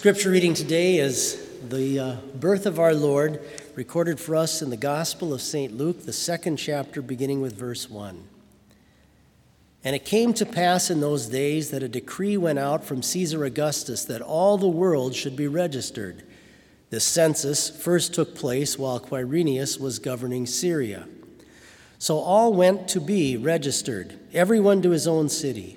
Scripture reading today is the uh, birth of our Lord, recorded for us in the Gospel of St. Luke, the second chapter, beginning with verse 1. And it came to pass in those days that a decree went out from Caesar Augustus that all the world should be registered. This census first took place while Quirinius was governing Syria. So all went to be registered, everyone to his own city.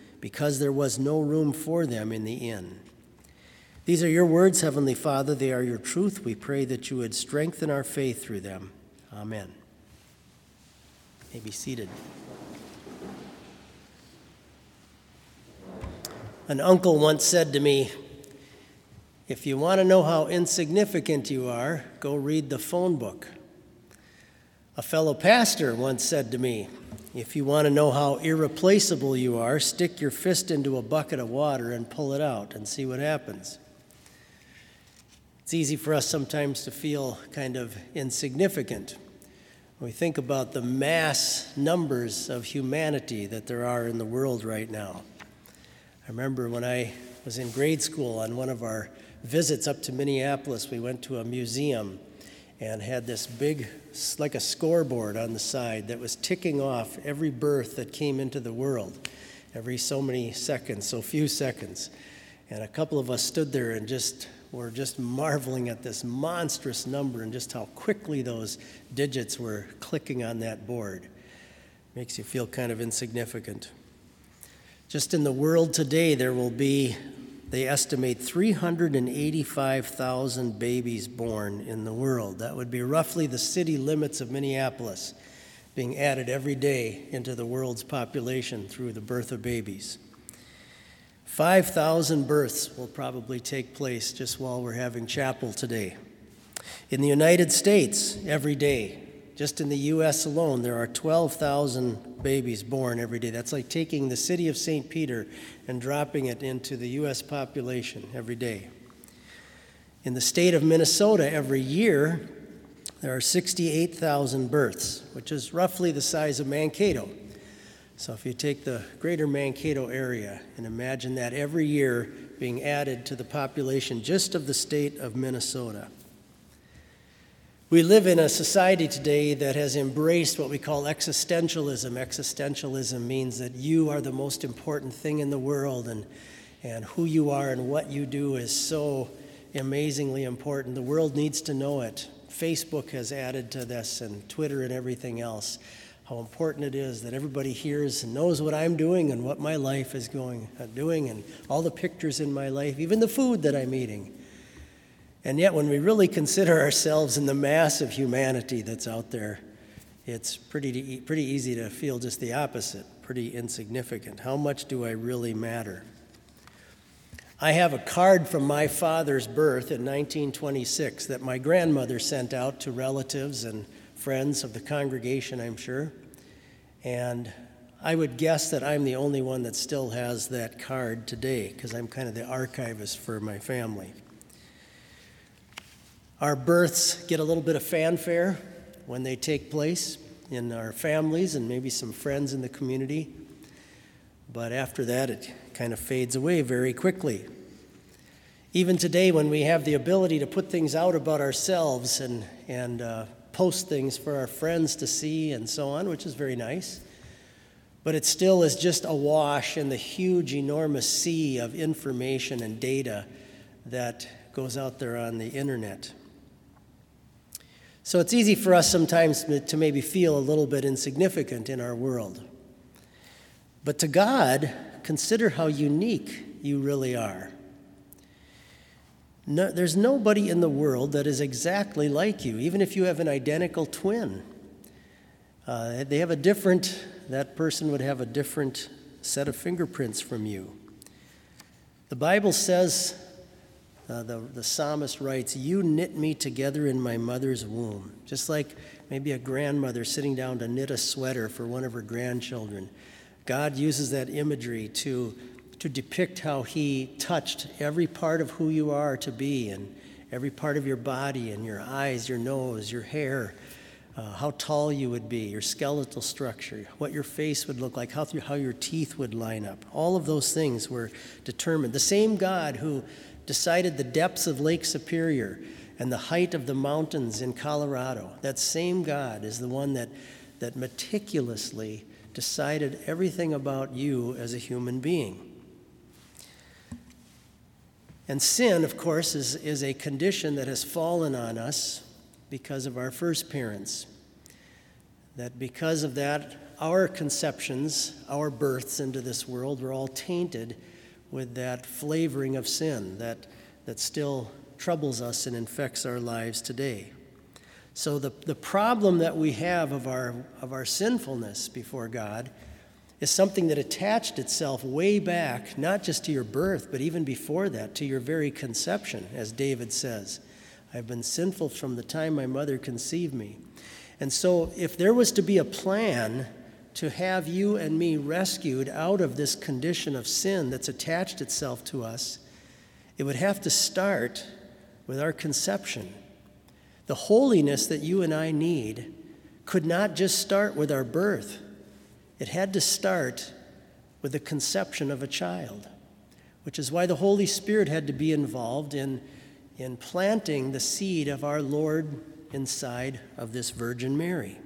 because there was no room for them in the inn. These are your words, Heavenly Father. They are your truth. We pray that you would strengthen our faith through them. Amen. You may be seated. An uncle once said to me, If you want to know how insignificant you are, go read the phone book. A fellow pastor once said to me, if you want to know how irreplaceable you are, stick your fist into a bucket of water and pull it out and see what happens. It's easy for us sometimes to feel kind of insignificant. When we think about the mass numbers of humanity that there are in the world right now. I remember when I was in grade school on one of our visits up to Minneapolis, we went to a museum and had this big, like a scoreboard on the side that was ticking off every birth that came into the world every so many seconds, so few seconds. And a couple of us stood there and just were just marveling at this monstrous number and just how quickly those digits were clicking on that board. Makes you feel kind of insignificant. Just in the world today, there will be they estimate 385,000 babies born in the world. That would be roughly the city limits of Minneapolis being added every day into the world's population through the birth of babies. 5,000 births will probably take place just while we're having chapel today. In the United States, every day, just in the U.S. alone, there are 12,000 babies born every day. That's like taking the city of St. Peter and dropping it into the U.S. population every day. In the state of Minnesota, every year, there are 68,000 births, which is roughly the size of Mankato. So if you take the greater Mankato area and imagine that every year being added to the population just of the state of Minnesota. We live in a society today that has embraced what we call existentialism. Existentialism means that you are the most important thing in the world, and, and who you are and what you do is so amazingly important. The world needs to know it. Facebook has added to this, and Twitter and everything else. How important it is that everybody hears and knows what I'm doing and what my life is going uh, doing, and all the pictures in my life, even the food that I'm eating. And yet, when we really consider ourselves in the mass of humanity that's out there, it's pretty, pretty easy to feel just the opposite, pretty insignificant. How much do I really matter? I have a card from my father's birth in 1926 that my grandmother sent out to relatives and friends of the congregation, I'm sure. And I would guess that I'm the only one that still has that card today because I'm kind of the archivist for my family. Our births get a little bit of fanfare when they take place in our families and maybe some friends in the community. But after that, it kind of fades away very quickly. Even today, when we have the ability to put things out about ourselves and, and uh, post things for our friends to see and so on, which is very nice, but it still is just awash in the huge, enormous sea of information and data that goes out there on the internet. So it's easy for us sometimes to maybe feel a little bit insignificant in our world. But to God, consider how unique you really are. No, there's nobody in the world that is exactly like you, even if you have an identical twin. Uh, they have a different, that person would have a different set of fingerprints from you. The Bible says uh, the, the psalmist writes, You knit me together in my mother's womb. Just like maybe a grandmother sitting down to knit a sweater for one of her grandchildren. God uses that imagery to, to depict how He touched every part of who you are to be and every part of your body and your eyes, your nose, your hair, uh, how tall you would be, your skeletal structure, what your face would look like, how, how your teeth would line up. All of those things were determined. The same God who decided the depths of Lake Superior and the height of the mountains in Colorado, that same God is the one that, that meticulously decided everything about you as a human being. And sin, of course, is, is a condition that has fallen on us because of our first parents. That because of that, our conceptions, our births into this world were all tainted with that flavoring of sin that, that still troubles us and infects our lives today. So, the, the problem that we have of our, of our sinfulness before God is something that attached itself way back, not just to your birth, but even before that, to your very conception, as David says. I've been sinful from the time my mother conceived me. And so, if there was to be a plan to have you and me rescued out of this condition of sin that's attached itself to us, it would have to start with our conception. The holiness that you and I need could not just start with our birth, it had to start with the conception of a child, which is why the Holy Spirit had to be involved in, in planting the seed of our Lord inside of this Virgin Mary.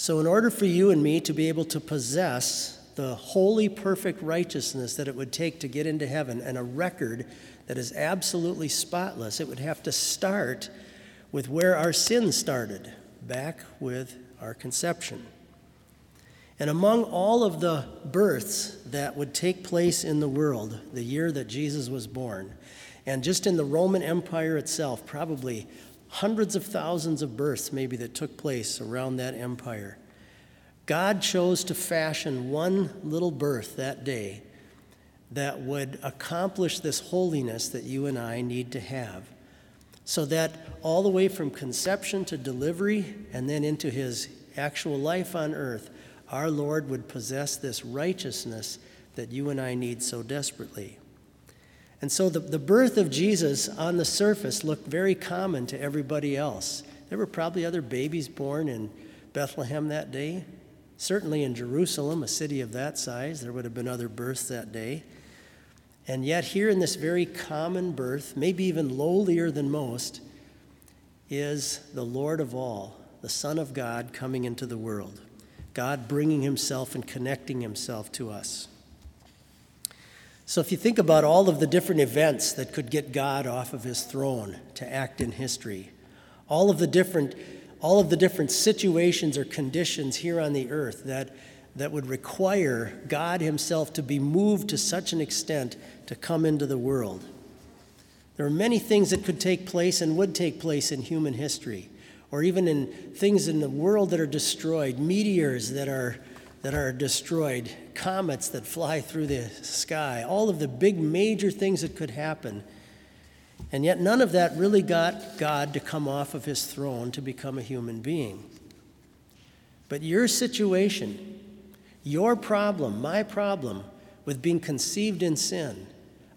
So, in order for you and me to be able to possess the holy, perfect righteousness that it would take to get into heaven and a record that is absolutely spotless, it would have to start with where our sin started, back with our conception. And among all of the births that would take place in the world, the year that Jesus was born, and just in the Roman Empire itself, probably hundreds of thousands of births maybe that took place around that empire. God chose to fashion one little birth that day that would accomplish this holiness that you and I need to have. So that all the way from conception to delivery and then into his actual life on earth, our Lord would possess this righteousness that you and I need so desperately. And so the, the birth of Jesus on the surface looked very common to everybody else. There were probably other babies born in Bethlehem that day. Certainly in Jerusalem, a city of that size, there would have been other births that day. And yet, here in this very common birth, maybe even lowlier than most, is the Lord of all, the Son of God coming into the world. God bringing himself and connecting himself to us. So, if you think about all of the different events that could get God off of his throne to act in history, all of the different, all of the different situations or conditions here on the earth that, that would require God himself to be moved to such an extent to come into the world. There are many things that could take place and would take place in human history, or even in things in the world that are destroyed, meteors that are that are destroyed, comets that fly through the sky, all of the big major things that could happen. And yet, none of that really got God to come off of his throne to become a human being. But your situation, your problem, my problem with being conceived in sin,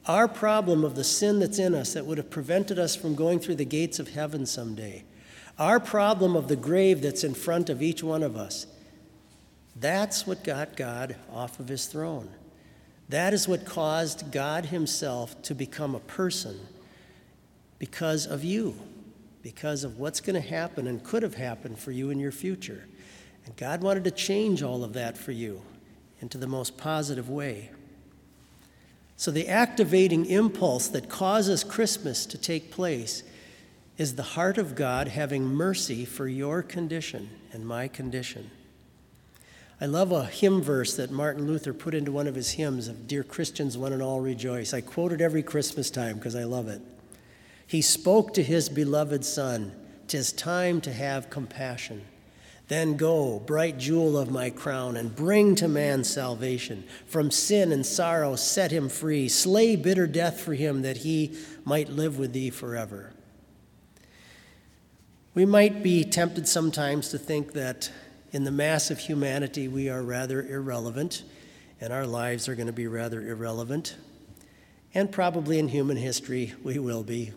our problem of the sin that's in us that would have prevented us from going through the gates of heaven someday, our problem of the grave that's in front of each one of us, that's what got God off of his throne. That is what caused God himself to become a person because of you, because of what's going to happen and could have happened for you in your future. And God wanted to change all of that for you into the most positive way. So, the activating impulse that causes Christmas to take place is the heart of God having mercy for your condition and my condition. I love a hymn verse that Martin Luther put into one of his hymns of Dear Christians, One and All Rejoice. I quote it every Christmas time because I love it. He spoke to his beloved Son, Tis time to have compassion. Then go, bright jewel of my crown, and bring to man salvation. From sin and sorrow set him free. Slay bitter death for him, that he might live with thee forever. We might be tempted sometimes to think that in the mass of humanity we are rather irrelevant, and our lives are going to be rather irrelevant. And probably in human history we will be.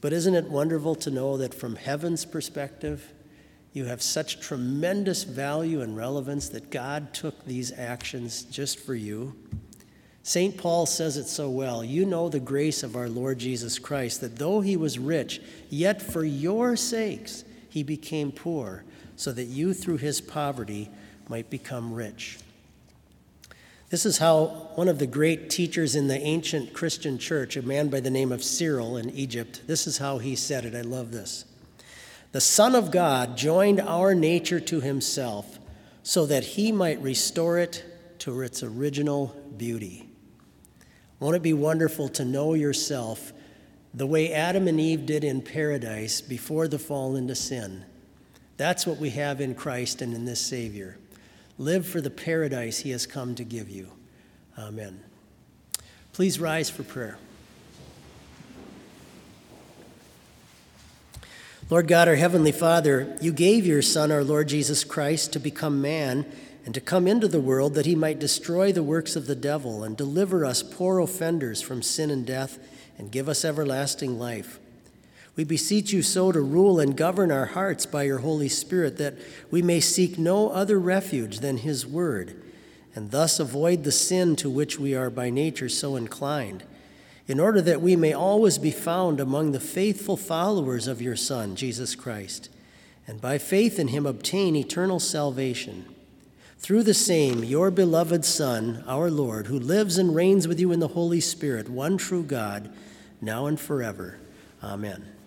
But isn't it wonderful to know that from heaven's perspective, you have such tremendous value and relevance that God took these actions just for you. St. Paul says it so well. You know the grace of our Lord Jesus Christ, that though he was rich, yet for your sakes he became poor, so that you through his poverty might become rich. This is how one of the great teachers in the ancient Christian church, a man by the name of Cyril in Egypt, this is how he said it. I love this. The Son of God joined our nature to himself so that he might restore it to its original beauty. Won't it be wonderful to know yourself the way Adam and Eve did in paradise before the fall into sin? That's what we have in Christ and in this Savior. Live for the paradise he has come to give you. Amen. Please rise for prayer. Lord God, our Heavenly Father, you gave your Son, our Lord Jesus Christ, to become man and to come into the world that he might destroy the works of the devil and deliver us poor offenders from sin and death and give us everlasting life. We beseech you so to rule and govern our hearts by your Holy Spirit that we may seek no other refuge than his word and thus avoid the sin to which we are by nature so inclined in order that we may always be found among the faithful followers of your Son, Jesus Christ, and by faith in him obtain eternal salvation. Through the same, your beloved Son, our Lord, who lives and reigns with you in the Holy Spirit, one true God, now and forever. Amen.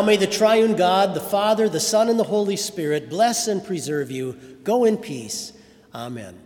Now may the triune God, the Father, the Son, and the Holy Spirit bless and preserve you. Go in peace. Amen.